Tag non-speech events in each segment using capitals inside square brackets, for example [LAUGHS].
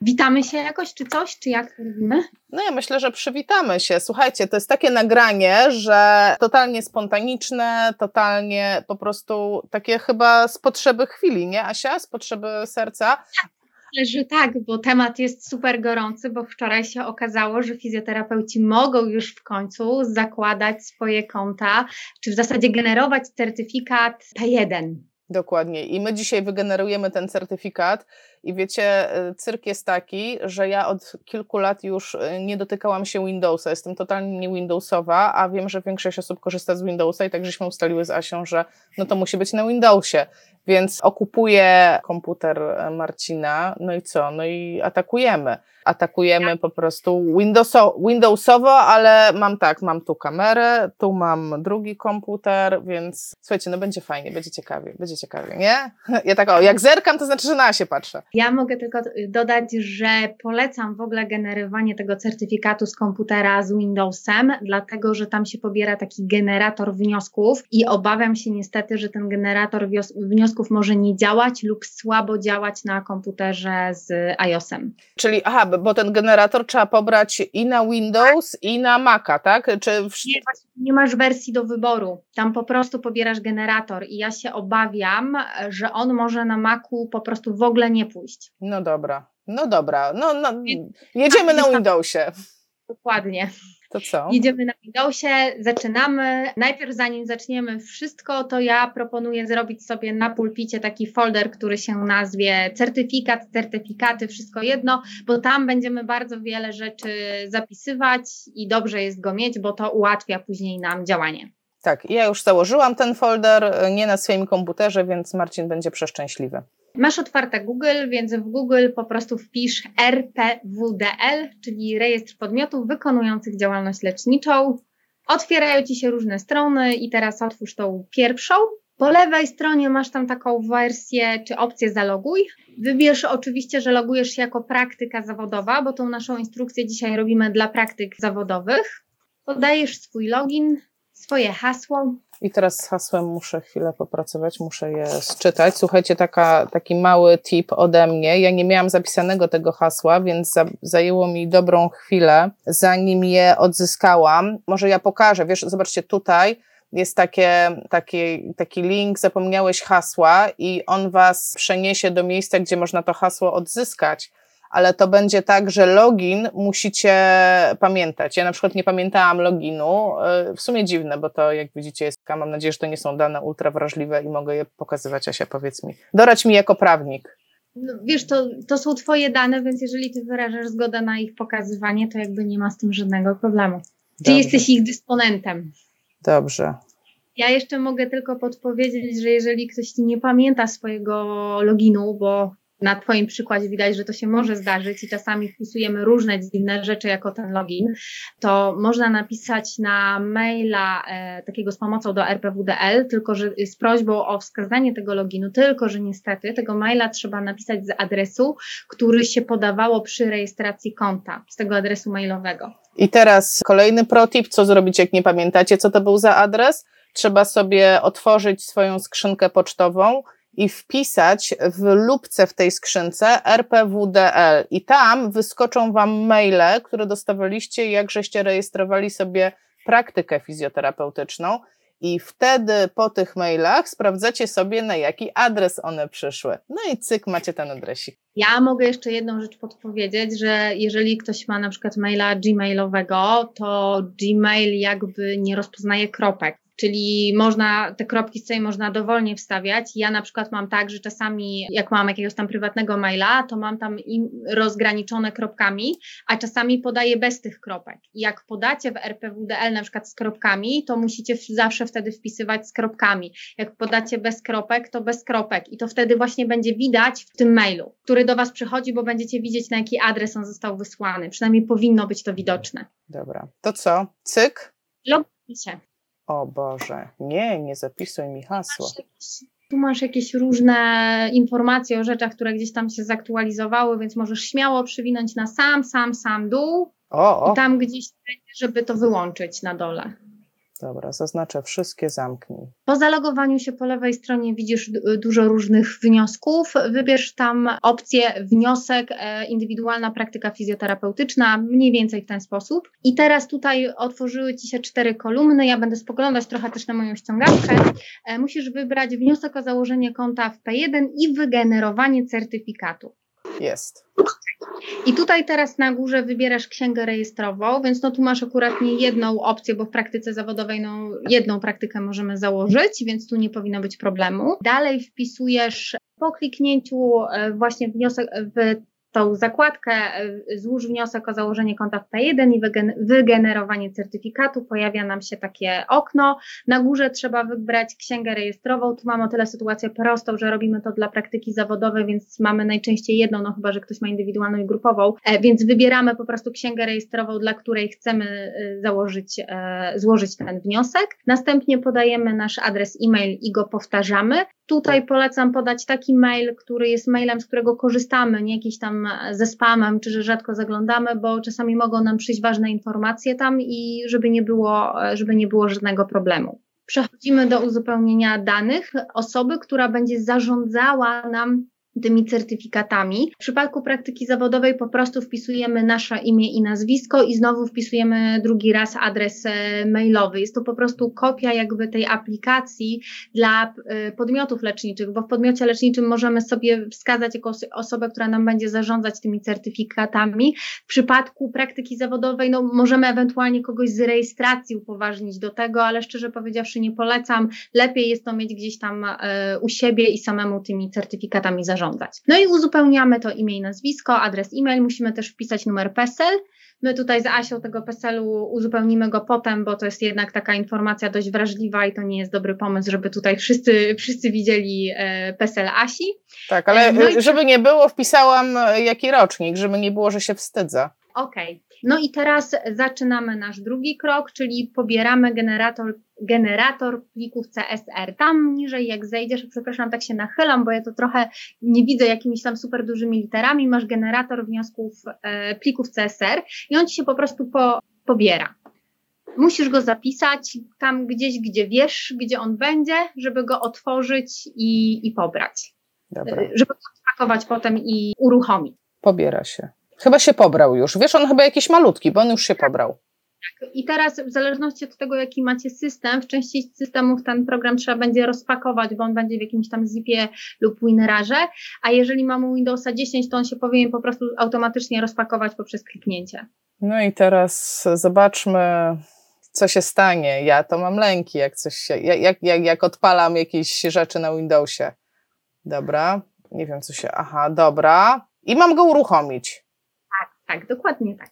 Witamy się jakoś, czy coś, czy jak robimy? No ja myślę, że przywitamy się. Słuchajcie, to jest takie nagranie, że totalnie spontaniczne, totalnie po prostu takie chyba z potrzeby chwili, nie Asia? Z potrzeby serca. Myślę, że tak, bo temat jest super gorący, bo wczoraj się okazało, że fizjoterapeuci mogą już w końcu zakładać swoje konta, czy w zasadzie generować certyfikat P1. Dokładnie. I my dzisiaj wygenerujemy ten certyfikat. I wiecie, y, cyrk jest taki, że ja od kilku lat już y, nie dotykałam się Windowsa. Jestem totalnie nie Windowsowa, a wiem, że większość osób korzysta z Windowsa i tak żeśmy ustaliły z Asią, że no to musi być na Windowsie. Więc okupuję komputer e, Marcina, no i co? No i atakujemy. Atakujemy po prostu Windowso Windowsowo, ale mam tak, mam tu kamerę, tu mam drugi komputer, więc słuchajcie, no będzie fajnie, będzie ciekawie, będzie ciekawie, nie? [LAUGHS] Ja tak o, jak zerkam, to znaczy, że na się patrzę. Ja mogę tylko dodać, że polecam w ogóle generowanie tego certyfikatu z komputera z Windowsem, dlatego że tam się pobiera taki generator wniosków i obawiam się niestety, że ten generator wniosków może nie działać lub słabo działać na komputerze z iOSem. Czyli, aha, bo ten generator trzeba pobrać i na Windows, i na Maca, tak? Czy nie, nie masz wersji do wyboru. Tam po prostu pobierasz generator i ja się obawiam, że on może na Macu po prostu w ogóle nie pójść. No dobra, no dobra, no, no jedziemy na Windowsie. Dokładnie. To co? Jedziemy na Windowsie, zaczynamy. Najpierw zanim zaczniemy wszystko, to ja proponuję zrobić sobie na pulpicie taki folder, który się nazwie certyfikat, certyfikaty, wszystko jedno, bo tam będziemy bardzo wiele rzeczy zapisywać i dobrze jest go mieć, bo to ułatwia później nam działanie. Tak, ja już założyłam ten folder, nie na swoim komputerze, więc Marcin będzie przeszczęśliwy. Masz otwarte Google, więc w Google po prostu wpisz RPWDL, czyli Rejestr Podmiotów Wykonujących Działalność Leczniczą. Otwierają Ci się różne strony i teraz otwórz tą pierwszą. Po lewej stronie masz tam taką wersję czy opcję zaloguj. Wybierz oczywiście, że logujesz się jako praktyka zawodowa, bo tą naszą instrukcję dzisiaj robimy dla praktyk zawodowych. Podajesz swój login, swoje hasło. I teraz z hasłem muszę chwilę popracować, muszę je sczytać. Słuchajcie, taka, taki mały tip ode mnie. Ja nie miałam zapisanego tego hasła, więc za, zajęło mi dobrą chwilę, zanim je odzyskałam. Może ja pokażę, wiesz, zobaczcie tutaj jest takie, taki, taki link, zapomniałeś hasła i on was przeniesie do miejsca, gdzie można to hasło odzyskać ale to będzie tak, że login musicie pamiętać. Ja na przykład nie pamiętałam loginu. Y, w sumie dziwne, bo to jak widzicie jest, mam nadzieję, że to nie są dane ultra wrażliwe i mogę je pokazywać. Asia, powiedz mi. Dorać mi jako prawnik. No, wiesz, to, to są twoje dane, więc jeżeli ty wyrażasz zgodę na ich pokazywanie, to jakby nie ma z tym żadnego problemu. Ty Dobrze. jesteś ich dysponentem. Dobrze. Ja jeszcze mogę tylko podpowiedzieć, że jeżeli ktoś nie pamięta swojego loginu, bo na Twoim przykładzie widać, że to się może zdarzyć i czasami wpisujemy różne dziwne rzeczy jako ten login, to można napisać na maila e, takiego z pomocą do RPWDL, tylko że z prośbą o wskazanie tego loginu, tylko że niestety tego maila trzeba napisać z adresu, który się podawało przy rejestracji konta, z tego adresu mailowego. I teraz kolejny protip, co zrobić, jak nie pamiętacie, co to był za adres? Trzeba sobie otworzyć swoją skrzynkę pocztową, i wpisać w lubce w tej skrzynce RPWDL i tam wyskoczą Wam maile, które dostawaliście, jak żeście rejestrowali sobie praktykę fizjoterapeutyczną i wtedy po tych mailach sprawdzacie sobie, na jaki adres one przyszły. No i cyk, macie ten adresik. Ja mogę jeszcze jedną rzecz podpowiedzieć, że jeżeli ktoś ma na przykład maila gmailowego, to Gmail jakby nie rozpoznaje kropek czyli można, te kropki sobie można dowolnie wstawiać. Ja na przykład mam tak, że czasami jak mam jakiegoś tam prywatnego maila, to mam tam rozgraniczone kropkami, a czasami podaję bez tych kropek. I jak podacie w RPWDL na przykład z kropkami, to musicie zawsze wtedy wpisywać z kropkami. Jak podacie bez kropek, to bez kropek. I to wtedy właśnie będzie widać w tym mailu, który do Was przychodzi, bo będziecie widzieć na jaki adres on został wysłany. Przynajmniej powinno być to widoczne. Dobra. To co? Cyk? Logujcie. O Boże, nie, nie zapisuj mi hasła. Tu masz jakieś różne informacje o rzeczach, które gdzieś tam się zaktualizowały, więc możesz śmiało przywinąć na sam, sam, sam dół. O, o. I tam gdzieś, żeby to wyłączyć na dole. Dobra, zaznaczę wszystkie, zamknij. Po zalogowaniu się po lewej stronie widzisz dużo różnych wniosków. Wybierz tam opcję wniosek, e, indywidualna praktyka fizjoterapeutyczna, mniej więcej w ten sposób. I teraz tutaj otworzyły Ci się cztery kolumny. Ja będę spoglądać trochę też na moją ściągawkę. E, musisz wybrać wniosek o założenie konta w P1 i wygenerowanie certyfikatu. Jest. I tutaj teraz na górze wybierasz księgę rejestrową, więc no tu masz akurat nie jedną opcję, bo w praktyce zawodowej no jedną praktykę możemy założyć, więc tu nie powinno być problemu. Dalej wpisujesz po kliknięciu e, właśnie wniosek w tą zakładkę e, złóż wniosek o założenie konta w P1 i wygenerowanie certyfikatu. Pojawia nam się takie okno. Na górze trzeba wybrać księgę rejestrową. Tu mamy o tyle sytuację prostą, że robimy to dla praktyki zawodowej, więc mamy najczęściej jedną, no chyba, że ktoś ma indywidualną i grupową, e, więc wybieramy po prostu księgę rejestrową, dla której chcemy e, założyć, złożyć ten wniosek. Następnie podajemy nasz adres e-mail i go powtarzamy. Tutaj polecam podać taki mail, który jest mailem, z którego korzystamy, nie jakiś tam ze spamem, czy że rzadko zaglądamy, bo czasami mogą nam przyjść ważne informacje tam i żeby nie było, żeby nie było żadnego problemu. Przechodzimy do uzupełnienia danych osoby, która będzie zarządzała nam tymi certyfikatami. W przypadku praktyki zawodowej po prostu wpisujemy nasze imię i nazwisko i znowu wpisujemy drugi raz adres e, mailowy. Jest to po prostu kopia jakby tej aplikacji dla e, podmiotów leczniczych, bo w podmiocie leczniczym możemy sobie wskazać jako osobę, która nam będzie zarządzać tymi certyfikatami. W przypadku praktyki zawodowej no, możemy ewentualnie kogoś z rejestracji upoważnić do tego, ale szczerze powiedziawszy nie polecam. Lepiej jest to mieć gdzieś tam e, u siebie i samemu tymi certyfikatami zarządzać zarządzać. No i uzupełniamy to imię i nazwisko, adres e-mail, musimy też wpisać numer PESEL. My tutaj z Asią tego PESEL-u uzupełnimy go potem, bo to jest jednak taka informacja dość wrażliwa i to nie jest dobry pomysł, żeby tutaj wszyscy, wszyscy widzieli e, PESEL Asi. Tak, ale no i... żeby nie było, wpisałam e, jaki rocznik, żeby nie było, że się wstydzę. Okej. Okay. No i teraz zaczynamy nasz drugi krok, czyli pobieramy generator, generator plików CSR. Tam niżej jak zejdziesz, przepraszam, tak się nachylam, bo ja to trochę nie widzę jakimiś tam super dużymi literami, masz generator wniosków e, plików CSR i on ci się po prostu po, pobiera. Musisz go zapisać tam gdzieś, gdzie wiesz, gdzie on będzie, żeby go otworzyć i, i pobrać. Dobra. E, żeby go spakować potem i uruchomić. Pobiera się. Chyba się pobrał już. Wiesz, on chyba jakiś malutki, bo on już się pobrał. Tak. I teraz w zależności od tego, jaki macie system, w części systemów ten program trzeba będzie rozpakować, bo on będzie w jakimś tam zipie lub winerarze, a jeżeli mamy Windowsa 10, to on się powinien po prostu automatycznie rozpakować poprzez kliknięcie. No i teraz zobaczmy, co się stanie. Ja to mam lęki, jak coś się, jak, jak, jak odpalam jakieś rzeczy na Windowsie. Dobra, nie wiem co się, aha, dobra. I mam go uruchomić. Tak, dokładnie tak.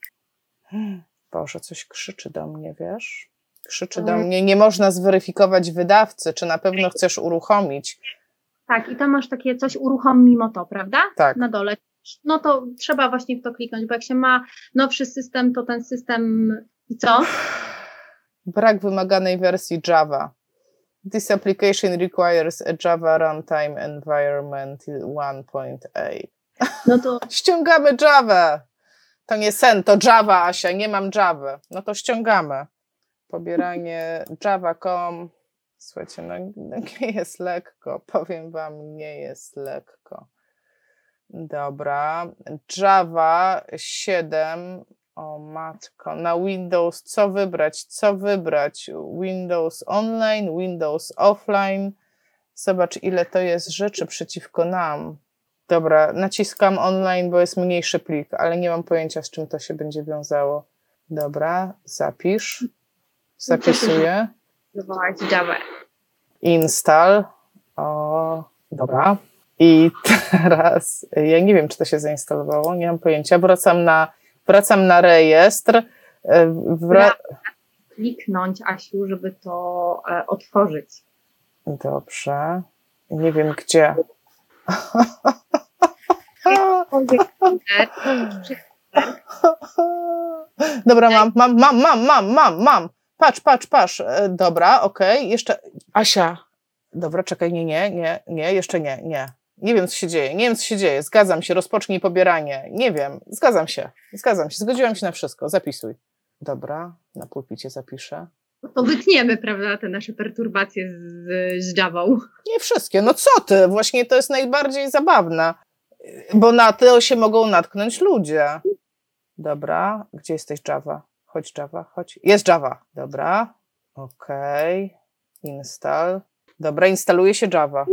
Boże, coś krzyczy do mnie, wiesz? Krzyczy do mnie, nie można zweryfikować wydawcy, czy na pewno chcesz uruchomić. Tak, i tam masz takie coś uruchom mimo to, prawda? Tak. Na dole. No to trzeba właśnie w to kliknąć, bo jak się ma nowszy system, to ten system i co? Brak wymaganej wersji Java. This application requires a Java runtime environment 1.8. No to [LAUGHS] ściągamy Java. To nie sen, to Java, Asia, nie mam Java. No to ściągamy. Pobieranie java.com. Słuchajcie, no, no nie jest lekko, powiem wam, nie jest lekko. Dobra, Java 7, o matko, na Windows, co wybrać, co wybrać? Windows Online, Windows Offline. Zobacz, ile to jest rzeczy przeciwko nam. Dobra, naciskam online, bo jest mniejszy plik, ale nie mam pojęcia, z czym to się będzie wiązało. Dobra, zapisz. Zapisuję. [LAUGHS] Wywołać Java. Install. O, dobra. I teraz, ja nie wiem, czy to się zainstalowało, nie mam pojęcia. Wracam na, wracam na rejestr. E, wra... Kliknąć, Asiu, żeby to e, otworzyć. Dobrze. Nie wiem gdzie. Dobra, mam, mam, mam, mam, mam, mam, mam. Patrz, patrz, patrz. E, dobra, okej, okay. jeszcze. Asia. Dobra, czekaj, nie, nie, nie, nie, jeszcze nie, nie. Nie wiem, co się dzieje, nie wiem, co się dzieje. Zgadzam się, rozpocznij pobieranie. Nie wiem, zgadzam się, zgadzam się, zgodziłam się na wszystko. Zapisuj. Dobra, na pulpicie zapiszę. To wytniemy, prawda, te nasze perturbacje z, z Javą. Nie wszystkie. No co ty? Właśnie to jest najbardziej zabawne. Bo na to się mogą natknąć ludzie. Dobra, gdzie jesteś Java? Chodź Java, chodź. Jest Java. Dobra. Okej. Okay. Install. Dobra, instaluje się Java.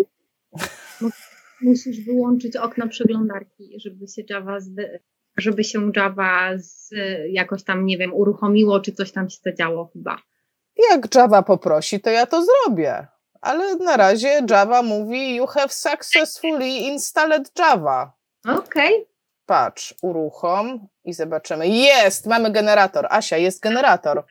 Musisz wyłączyć okno przeglądarki, żeby się Java, żeby się Java z, jakoś tam, nie wiem, uruchomiło, czy coś tam się zadziało chyba. Jak Java poprosi, to ja to zrobię. Ale na razie Java mówi you have successfully installed Java. Okej. Okay. Patrz, uruchom i zobaczymy. Jest, mamy generator. Asia, jest generator.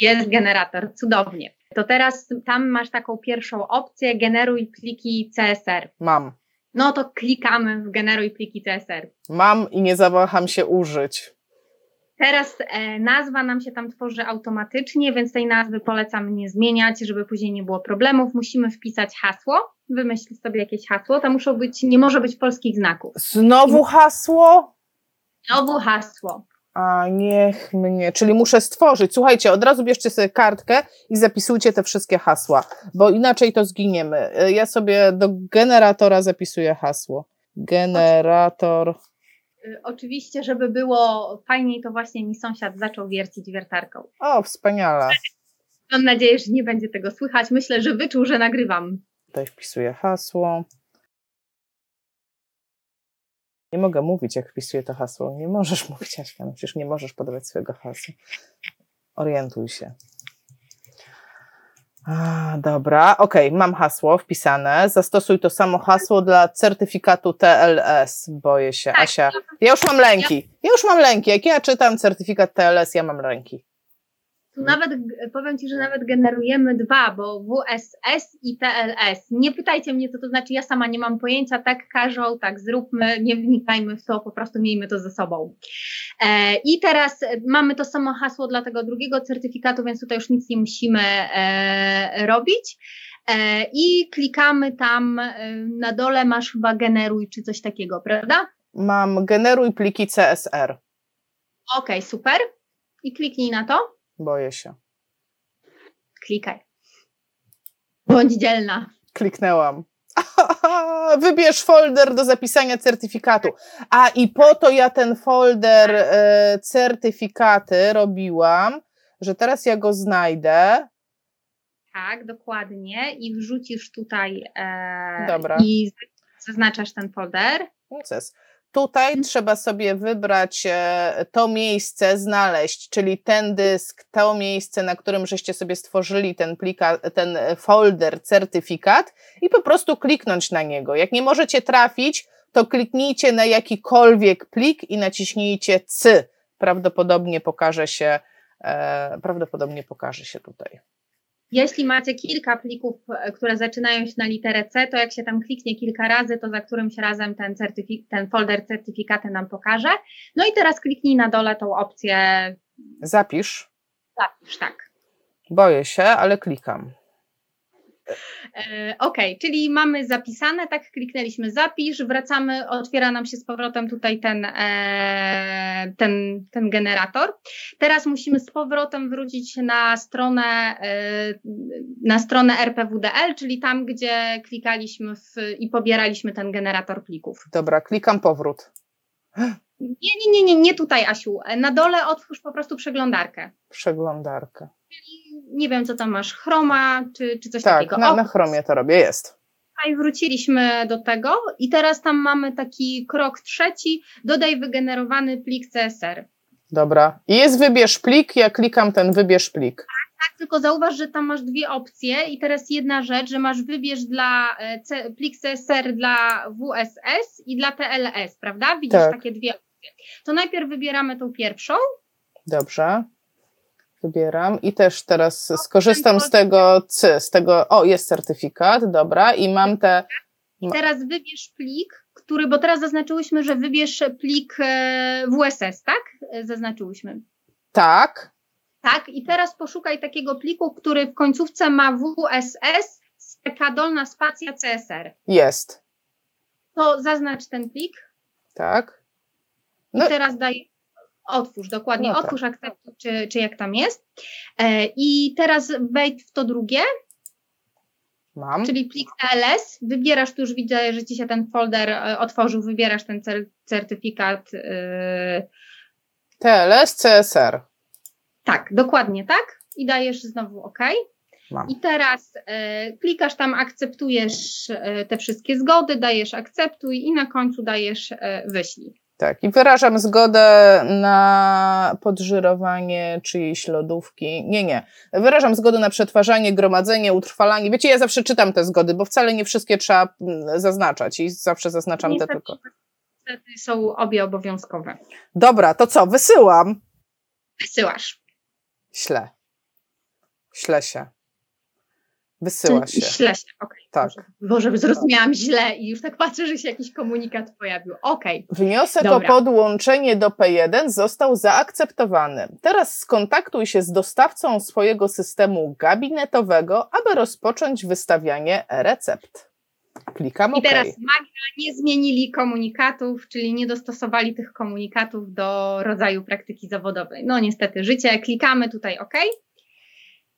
Jest generator, cudownie. To teraz tam masz taką pierwszą opcję, generuj pliki CSR. Mam. No to klikamy w generuj pliki CSR. Mam i nie zawaham się użyć. Teraz e, nazwa nam się tam tworzy automatycznie, więc tej nazwy polecam nie zmieniać, żeby później nie było problemów. Musimy wpisać hasło, wymyślić sobie jakieś hasło. To muszą być, nie może być polskich znaków. Znowu hasło? Znowu hasło. A niech mnie, czyli muszę stworzyć. Słuchajcie, od razu bierzcie sobie kartkę i zapisujcie te wszystkie hasła, bo inaczej to zginiemy. Ja sobie do generatora zapisuję hasło. Generator. Y, oczywiście, żeby było fajniej, to właśnie mi sąsiad zaczął wiercić wiertarką. O, wspaniale. Mam nadzieję, że nie będzie tego słychać. Myślę, że wyczuł, że nagrywam. Tutaj wpisuję hasło. Nie mogę mówić, jak wpisuję to hasło. Nie możesz [LAUGHS] mówić, Aśka, no przecież nie możesz podawać swojego hasła. Orientuj się. A, dobra, okej, okay, mam hasło wpisane. Zastosuj to samo hasło dla certyfikatu TLS. Boję się, tak. Asia. Ja już mam lęki. Ja już mam lęki. Jak ja czytam certyfikat TLS, ja mam lęki. Tu nawet, powiem Ci, że nawet generujemy dwa, bo WSS i TLS. Nie pytajcie mnie, co to znaczy, ja sama nie mam pojęcia, tak każą, tak zróbmy, nie wnikajmy w to, po prostu miejmy to ze sobą. E, I teraz mamy to samo hasło dla tego drugiego certyfikatu, więc tutaj już nic nie musimy e, robić. E, I klikamy tam e, na dole, masz chyba generuj czy coś takiego, prawda? Mam generuj pliki CSR. Okej, okay, super. I kliknij na to. Boję się. Klikaj. Bądź dzielna. Kliknęłam. [LAUGHS] Wybierz folder do zapisania certyfikatu. A i po to ja ten folder e, certyfikaty robiłam, że teraz ja go znajdę. Tak, dokładnie. I wrzucisz tutaj e, Dobra. i zaznaczasz ten folder. Proces. Tutaj trzeba sobie wybrać e, to miejsce, znaleźć, czyli ten dysk, to miejsce, na którym żeście sobie stworzyli ten plika, ten folder, certyfikat i po prostu kliknąć na niego. Jak nie możecie trafić, to kliknijcie na jakikolwiek plik i naciśnijcie C. Prawdopodobnie pokaże się, e, prawdopodobnie pokaże się tutaj. Jeśli macie kilka plików, e, które zaczynają się na literę C, to jak się tam kliknie kilka razy, to za którymś razem ten, certyfik- ten folder certyfikaty nam pokaże. No i teraz kliknij na dole tą opcję. Zapisz. Zapisz, tak. Boję się, ale klikam. E, ok, czyli mamy zapisane, tak kliknęliśmy zapisz, wracamy, otwiera nam się z powrotem tutaj ten, e, ten, ten generator. Teraz musimy z powrotem wrócić na stronę, e, na stronę RPWDL, czyli tam, gdzie klikaliśmy w, i pobieraliśmy ten generator plików. Dobra, klikam powrót. Nie, nie, nie, nie, nie tutaj, Asiu. Na dole otwórz po prostu przeglądarkę. Przeglądarkę. Czyli nie wiem, co tam masz, chroma czy, czy coś tak, takiego. Tak, na, na chromie to robię, jest. I wróciliśmy do tego i teraz tam mamy taki krok trzeci, dodaj wygenerowany plik CSR. Dobra. I jest wybierz plik, ja klikam ten wybierz plik. Tak, tak, tylko zauważ, że tam masz dwie opcje i teraz jedna rzecz, że masz wybierz dla e, C, plik CSR dla WSS i dla TLS, prawda? Widzisz tak. takie dwie opcje. To najpierw wybieramy tą pierwszą. Dobrze. Wybieram i też teraz skorzystam z tego C, z tego, o jest certyfikat, dobra, i mam te... I teraz wybierz plik, który, bo teraz zaznaczyłyśmy, że wybierz plik e, WSS, tak? E, zaznaczyłyśmy. Tak. Tak, i teraz poszukaj takiego pliku, który w końcówce ma WSS, taka dolna spacja CSR. Jest. To zaznacz ten plik. Tak. No. I teraz daj Otwórz, dokładnie, no tak. otwórz akceptuj, czy, czy jak tam jest. E, I teraz wejdź w to drugie. Mam. Czyli plik TLS, wybierasz, tu już widzę, że ci się ten folder e, otworzył, wybierasz ten certyfikat. E, TLS, CSR. Tak, dokładnie tak. I dajesz znowu OK. Mam. I teraz e, klikasz tam, akceptujesz e, te wszystkie zgody, dajesz akceptuj i na końcu dajesz e, wyślij. Tak, i wyrażam zgodę na podżyrowanie czyjejś lodówki. Nie, nie. Wyrażam zgodę na przetwarzanie, gromadzenie, utrwalanie. Wiecie, ja zawsze czytam te zgody, bo wcale nie wszystkie trzeba mm, zaznaczać i zawsze zaznaczam Niestety, te tylko. Niestety są obie obowiązkowe. Dobra, to co? Wysyłam. Wysyłasz. Śle. Śle się. Wysyła się. Śle się, okej. Okay. Tak. Boże, zrozumiałam źle i już tak patrzę, że się jakiś komunikat pojawił. Okej. Okay. Wniosek Dobra. o podłączenie do P1 został zaakceptowany. Teraz skontaktuj się z dostawcą swojego systemu gabinetowego, aby rozpocząć wystawianie recept. Klikam I OK. teraz magia, nie zmienili komunikatów, czyli nie dostosowali tych komunikatów do rodzaju praktyki zawodowej. No niestety, życie, klikamy tutaj OK.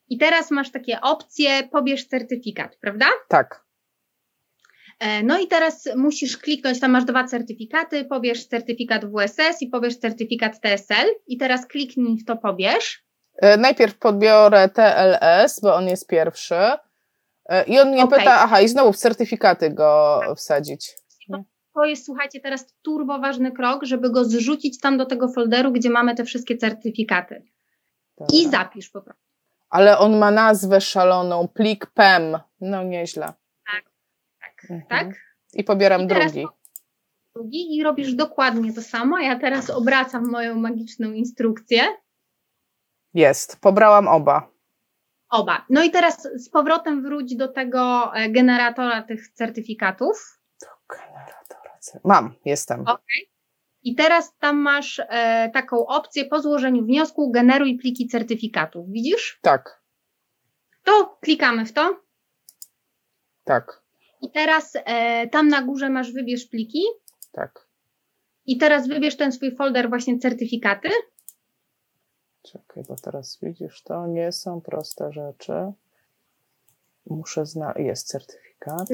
I teraz masz takie opcje, pobierz certyfikat, prawda? Tak. E, no i teraz musisz kliknąć, tam masz dwa certyfikaty, pobierz certyfikat WSS i pobierz certyfikat TSL i teraz kliknij w to pobierz. E, najpierw podbiorę TLS, bo on jest pierwszy e, i on mnie okay. pyta, aha i znowu w certyfikaty go tak. wsadzić. To jest, słuchajcie, teraz turbo ważny krok, żeby go zrzucić tam do tego folderu, gdzie mamy te wszystkie certyfikaty. Tak. I zapisz po prostu ale on ma nazwę szaloną, plik PEM. No nieźle. Tak, tak, mhm. tak. I pobieram I drugi. Drugi i robisz dokładnie to samo. Ja teraz obracam moją magiczną instrukcję. Jest, pobrałam oba. Oba. No i teraz z powrotem wróć do tego e, generatora tych certyfikatów. Do generatora. Mam, jestem. Okej. Okay. I teraz tam masz e, taką opcję po złożeniu wniosku generuj pliki certyfikatów. Widzisz? Tak. To klikamy w to. Tak. I teraz e, tam na górze masz wybierz pliki. Tak. I teraz wybierz ten swój folder właśnie certyfikaty. Czekaj, bo teraz widzisz, to nie są proste rzeczy. Muszę znaleźć. Jest certyfikat.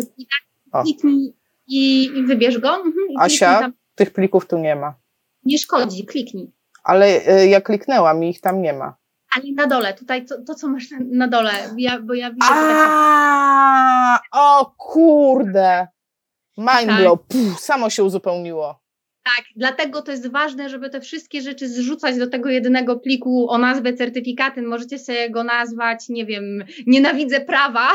Kliknij i, i wybierz go. Mhm, i Asia, tych plików tu nie ma. Nie szkodzi, kliknij. Ale y, ja kliknęłam i ich tam nie ma. Ale na dole, tutaj to, to co masz na dole, ja, bo ja widzę. A, o kurde! Mind blow, tak. samo się uzupełniło. Tak, dlatego to jest ważne, żeby te wszystkie rzeczy zrzucać do tego jednego pliku o nazwę certyfikaty. Możecie sobie go nazwać, nie wiem, nienawidzę prawa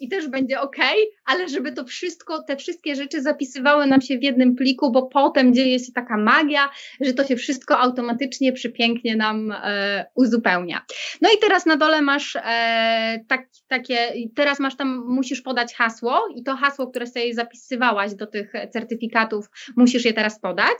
i też będzie ok, ale żeby to wszystko, te wszystkie rzeczy zapisywały nam się w jednym pliku, bo potem dzieje się taka magia, że to się wszystko automatycznie, przepięknie nam e, uzupełnia. No i teraz na dole masz e, tak, takie, teraz masz tam, musisz podać hasło i to hasło, które sobie zapisywałaś do tych certyfikatów, musisz je teraz podać.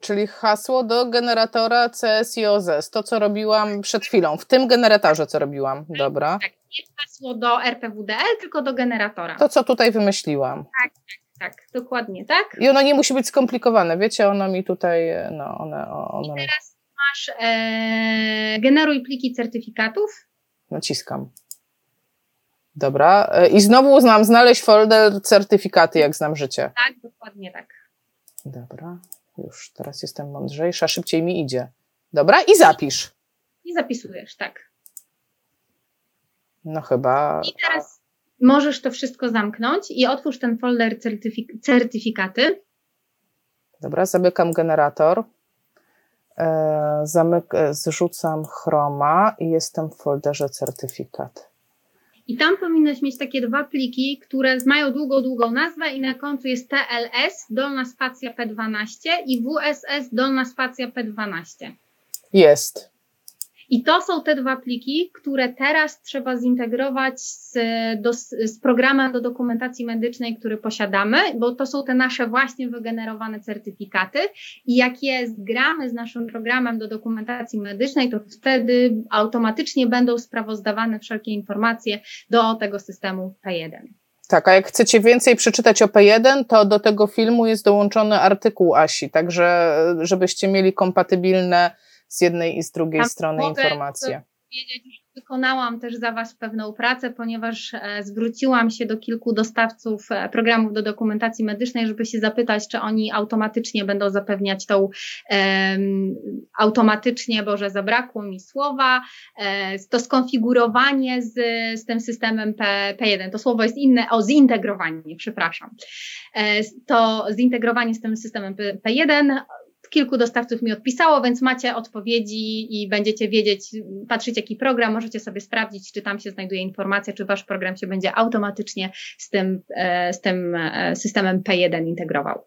Czyli hasło do generatora CSIOZS, to co robiłam przed chwilą, w tym generatorze co robiłam, dobra. Tak, nie hasło do RPWDL, tylko do generatora. To co tutaj wymyśliłam. Tak, tak, tak, dokładnie tak. I ono nie musi być skomplikowane, wiecie, ono mi tutaj, no one... one... I teraz masz e, generuj pliki certyfikatów. Naciskam. Dobra, e, i znowu znam znaleźć folder certyfikaty, jak znam życie. Tak, dokładnie tak. Dobra. Już teraz jestem mądrzejsza, szybciej mi idzie. Dobra, i zapisz. I zapisujesz, tak. No chyba. I teraz możesz to wszystko zamknąć i otwórz ten folder certyfik certyfikaty. Dobra, zamykam generator. E, zamyk e, zrzucam chroma i jestem w folderze certyfikat. I tam powinnaś mieć takie dwa pliki, które mają długą, długą nazwę i na końcu jest TLS, dolna spacja P12 i WSS, dolna spacja P12. Jest. I to są te dwa pliki, które teraz trzeba zintegrować z, do, z programem do dokumentacji medycznej, który posiadamy, bo to są te nasze właśnie wygenerowane certyfikaty. I jak je zgramy z naszym programem do dokumentacji medycznej, to wtedy automatycznie będą sprawozdawane wszelkie informacje do tego systemu P1. Tak, a jak chcecie więcej przeczytać o P1, to do tego filmu jest dołączony artykuł Asi, także żebyście mieli kompatybilne z jednej i z drugiej Tam strony mogę informacje. Powiedzieć, że wykonałam też za Was pewną pracę, ponieważ e, zwróciłam się do kilku dostawców e, programów do dokumentacji medycznej, żeby się zapytać, czy oni automatycznie będą zapewniać tą em, automatycznie, bo że zabrakło mi słowa, e, to skonfigurowanie z, z tym systemem P, P1. To słowo jest inne, o zintegrowanie, przepraszam. To zintegrowanie z tym systemem P, P1 kilku dostawców mi odpisało, więc macie odpowiedzi i będziecie wiedzieć, patrzeć jaki program, możecie sobie sprawdzić, czy tam się znajduje informacja, czy wasz program się będzie automatycznie z tym, e, z tym e, systemem P1 integrował.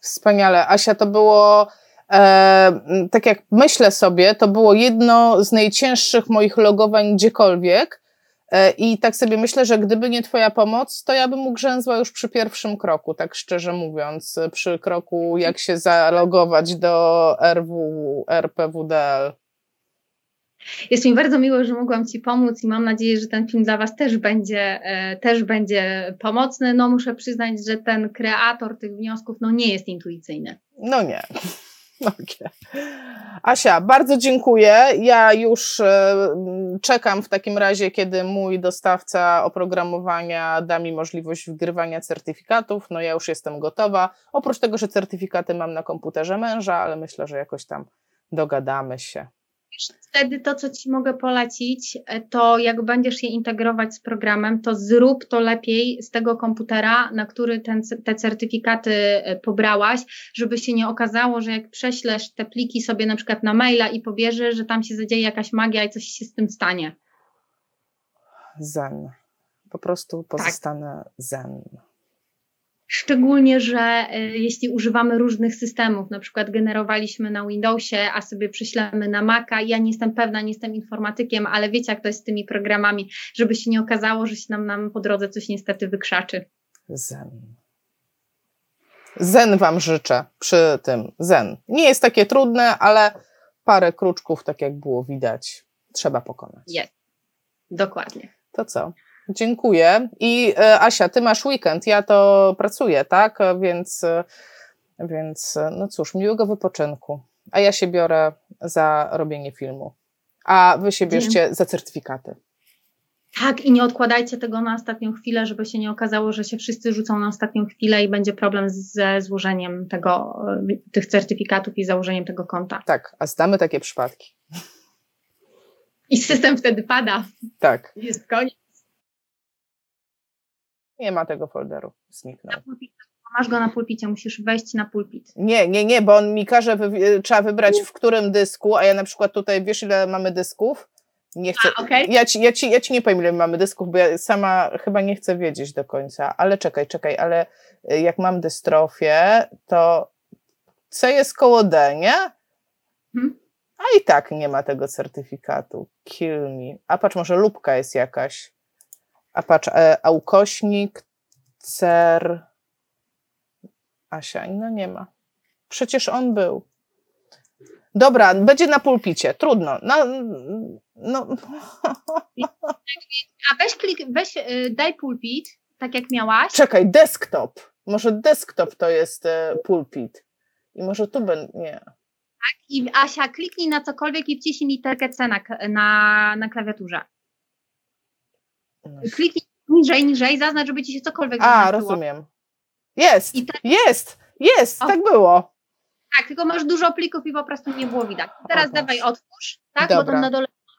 Wspaniale. Asia, to było, e, tak jak myślę sobie, to było jedno z najcięższych moich logowań gdziekolwiek, I tak sobie myślę, że gdyby nie Twoja pomoc, to ja bym ugrzęzła już przy pierwszym kroku, tak szczerze mówiąc, przy kroku, jak się zalogować do RW, RPWDL. Jest mi bardzo miło, że mogłam Ci pomóc i mam nadzieję, że ten film dla Was też będzie, e, też będzie pomocny. No muszę przyznać, że ten kreator tych wniosków no nie jest intuicyjny. No nie. Okay. Asia, bardzo dziękuję. Ja już e, czekam w takim razie, kiedy mój dostawca oprogramowania da mi możliwość wgrywania certyfikatów. No ja już jestem gotowa. Oprócz tego, że certyfikaty mam na komputerze męża, ale myślę, że jakoś tam dogadamy się wtedy to, co Ci mogę polecić, e, to jak będziesz je integrować z programem, to zrób to lepiej z tego komputera, na który ten, te certyfikaty e, pobrałaś, żeby się nie okazało, że jak prześlesz te pliki sobie na przykład na maila i pobierzesz, że tam się zadzieje jakaś magia i coś się z tym stanie. Zen. Po prostu pozostanę tak. zen. Szczególnie, że y, jeśli używamy różnych systemów, na przykład generowaliśmy na Windowsie, a sobie prześlemy na Maca, ja nie jestem pewna, nie jestem informatykiem, ale wiecie, jak to jest z tymi programami, żeby się nie okazało, że się nam, nam po drodze coś niestety wykrzaczy. Zen. Zen Wam życzę przy tym. Zen. Nie jest takie trudne, ale parę kruczków, tak jak było widać, trzeba pokonać. Jest. Dokładnie. To co? Dziękuję. I e, Asia, ty masz weekend, ja to pracuję, tak? Więc, e, więc e, no cóż, miłego wypoczynku. A ja się biorę za robienie filmu. A wy się bierzcie za certyfikaty. Tak, i nie odkładajcie tego na ostatnią chwilę, żeby się nie okazało, że się wszyscy rzucą na ostatnią chwilę i będzie problem ze złożeniem tego, tych certyfikatów i założeniem tego konta. Tak, a znamy takie przypadki. I system wtedy pada. Tak. Jest koniec. Nie ma tego folderu. Zniknął. Masz go na pulpicie, musisz wejść na pulpit. Nie, nie, nie, bo on mi każe, wy, trzeba wybrać w którym dysku, a ja na przykład tutaj, wiesz ile mamy dysków? Nie chcę, a, okay. ja, ci, ja, ci, ja ci nie powiem ile mamy dysków, bo ja sama chyba nie chcę wiedzieć do końca, ale czekaj, czekaj, ale y, jak mam dystrofię, to C jest koło D, nie? Hmm? A i tak nie ma tego certyfikatu. Kill me. A patrz, może lubka jest jakaś. A patrz, e, a ukośnik, cer, Asia, no nie ma. Przecież on był. Dobra, będzie na pulpicie, trudno. No, no. [LAUGHS] A weź klik, weź, y, daj pulpit, tak jak miałaś. Czekaj, desktop. Może desktop to jest e, pulpit. I może tu będzie, nie. Tak, i Asia, kliknij na cokolwiek i wciśnij literkę C na, na, na klawiaturze. Kliknij niżej, niżej, zaznacz, żeby ci się cokolwiek A, rozumiem. Jest, jest, jest, o. tak było. Tak, tylko masz dużo plików i po prostu nie było widać. Teraz dawaj otwórz, tak? Dobra. Bo tam na dole